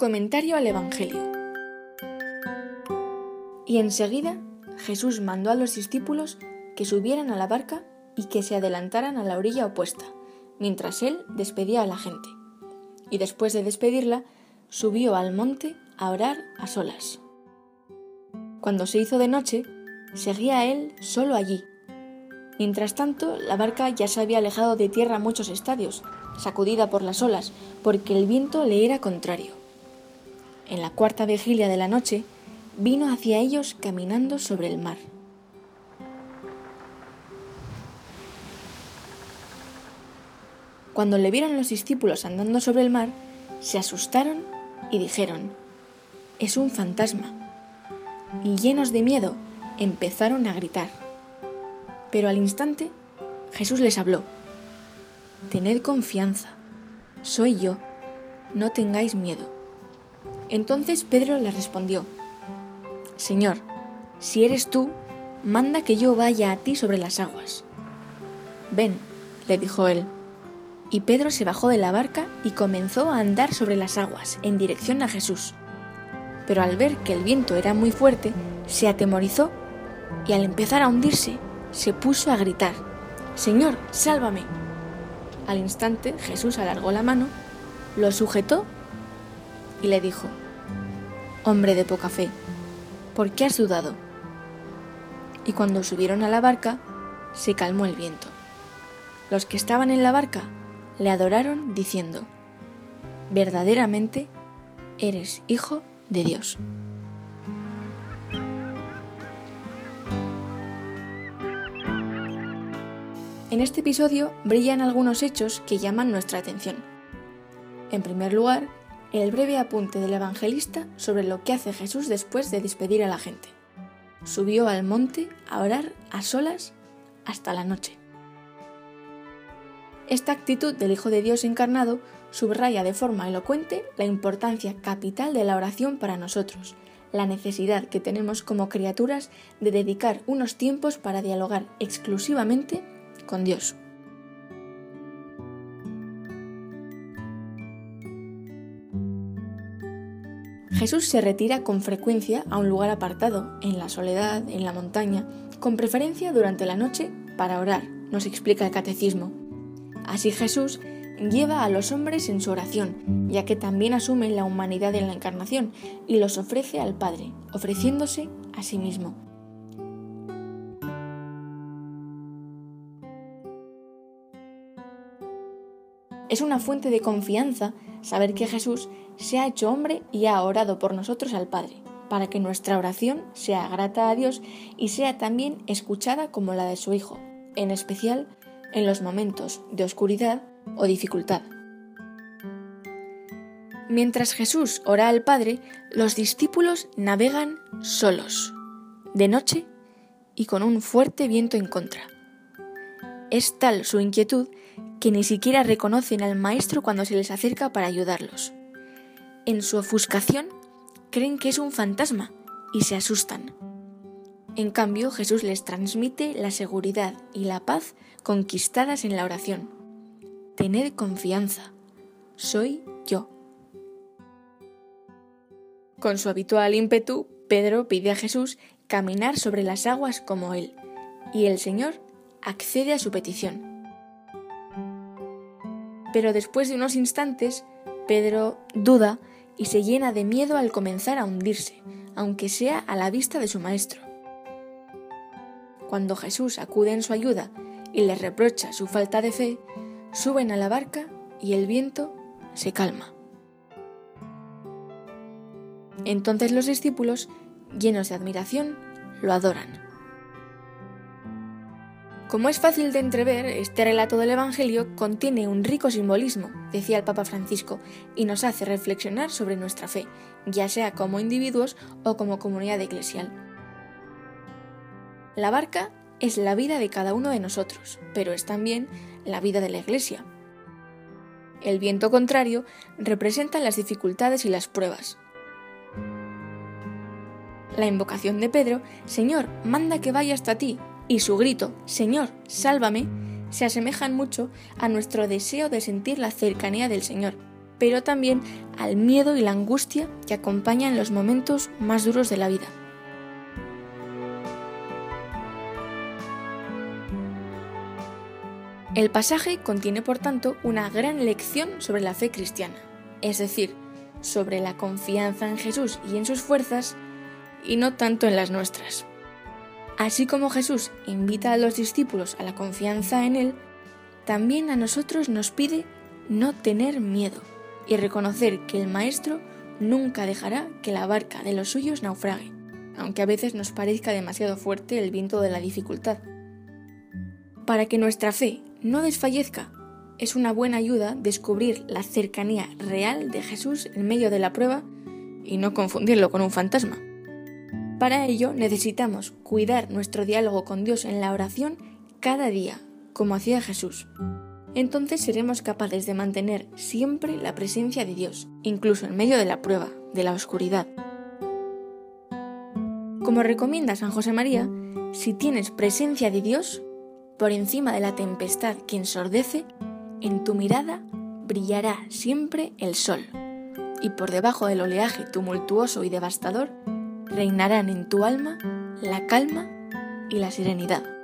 Comentario al Evangelio. Y enseguida Jesús mandó a los discípulos que subieran a la barca y que se adelantaran a la orilla opuesta, mientras él despedía a la gente. Y después de despedirla, subió al monte a orar a solas. Cuando se hizo de noche, seguía él solo allí. Mientras tanto, la barca ya se había alejado de tierra muchos estadios, sacudida por las olas, porque el viento le era contrario. En la cuarta vigilia de la noche, vino hacia ellos caminando sobre el mar. Cuando le vieron los discípulos andando sobre el mar, se asustaron y dijeron, es un fantasma. Y llenos de miedo, empezaron a gritar. Pero al instante Jesús les habló. Tened confianza, soy yo, no tengáis miedo. Entonces Pedro le respondió, Señor, si eres tú, manda que yo vaya a ti sobre las aguas. Ven, le dijo él. Y Pedro se bajó de la barca y comenzó a andar sobre las aguas en dirección a Jesús. Pero al ver que el viento era muy fuerte, se atemorizó y al empezar a hundirse, se puso a gritar, Señor, sálvame. Al instante Jesús alargó la mano, lo sujetó y le dijo, Hombre de poca fe, ¿por qué has dudado? Y cuando subieron a la barca, se calmó el viento. Los que estaban en la barca le adoraron diciendo, verdaderamente eres hijo de Dios. En este episodio brillan algunos hechos que llaman nuestra atención. En primer lugar, el breve apunte del evangelista sobre lo que hace Jesús después de despedir a la gente. Subió al monte a orar a solas hasta la noche. Esta actitud del Hijo de Dios encarnado subraya de forma elocuente la importancia capital de la oración para nosotros, la necesidad que tenemos como criaturas de dedicar unos tiempos para dialogar exclusivamente con Dios. Jesús se retira con frecuencia a un lugar apartado, en la soledad, en la montaña, con preferencia durante la noche para orar, nos explica el catecismo. Así Jesús lleva a los hombres en su oración, ya que también asume la humanidad en la encarnación y los ofrece al Padre, ofreciéndose a sí mismo. Es una fuente de confianza saber que Jesús se ha hecho hombre y ha orado por nosotros al Padre, para que nuestra oración sea grata a Dios y sea también escuchada como la de su Hijo, en especial en los momentos de oscuridad o dificultad. Mientras Jesús ora al Padre, los discípulos navegan solos, de noche y con un fuerte viento en contra. Es tal su inquietud que ni siquiera reconocen al Maestro cuando se les acerca para ayudarlos. En su ofuscación creen que es un fantasma y se asustan. En cambio, Jesús les transmite la seguridad y la paz conquistadas en la oración. Tened confianza, soy yo. Con su habitual ímpetu, Pedro pide a Jesús caminar sobre las aguas como él, y el Señor accede a su petición pero después de unos instantes, Pedro duda y se llena de miedo al comenzar a hundirse, aunque sea a la vista de su maestro. Cuando Jesús acude en su ayuda y le reprocha su falta de fe, suben a la barca y el viento se calma. Entonces los discípulos, llenos de admiración, lo adoran. Como es fácil de entrever, este relato del Evangelio contiene un rico simbolismo, decía el Papa Francisco, y nos hace reflexionar sobre nuestra fe, ya sea como individuos o como comunidad eclesial. La barca es la vida de cada uno de nosotros, pero es también la vida de la Iglesia. El viento contrario representa las dificultades y las pruebas. La invocación de Pedro, Señor, manda que vaya hasta ti, y su grito, Señor, sálvame, se asemejan mucho a nuestro deseo de sentir la cercanía del Señor, pero también al miedo y la angustia que acompañan los momentos más duros de la vida. El pasaje contiene, por tanto, una gran lección sobre la fe cristiana, es decir, sobre la confianza en Jesús y en sus fuerzas, y no tanto en las nuestras. Así como Jesús invita a los discípulos a la confianza en Él, también a nosotros nos pide no tener miedo y reconocer que el Maestro nunca dejará que la barca de los suyos naufrague, aunque a veces nos parezca demasiado fuerte el viento de la dificultad. Para que nuestra fe no desfallezca, es una buena ayuda descubrir la cercanía real de Jesús en medio de la prueba y no confundirlo con un fantasma. Para ello necesitamos cuidar nuestro diálogo con Dios en la oración cada día, como hacía Jesús entonces seremos capaces de mantener siempre la presencia de Dios, incluso en medio de la prueba, de la oscuridad. Como recomienda San José María, si tienes presencia de Dios, por encima de la tempestad que ensordece, en tu mirada brillará siempre el sol, y por debajo del oleaje tumultuoso y devastador, reinarán en tu alma la calma y la serenidad.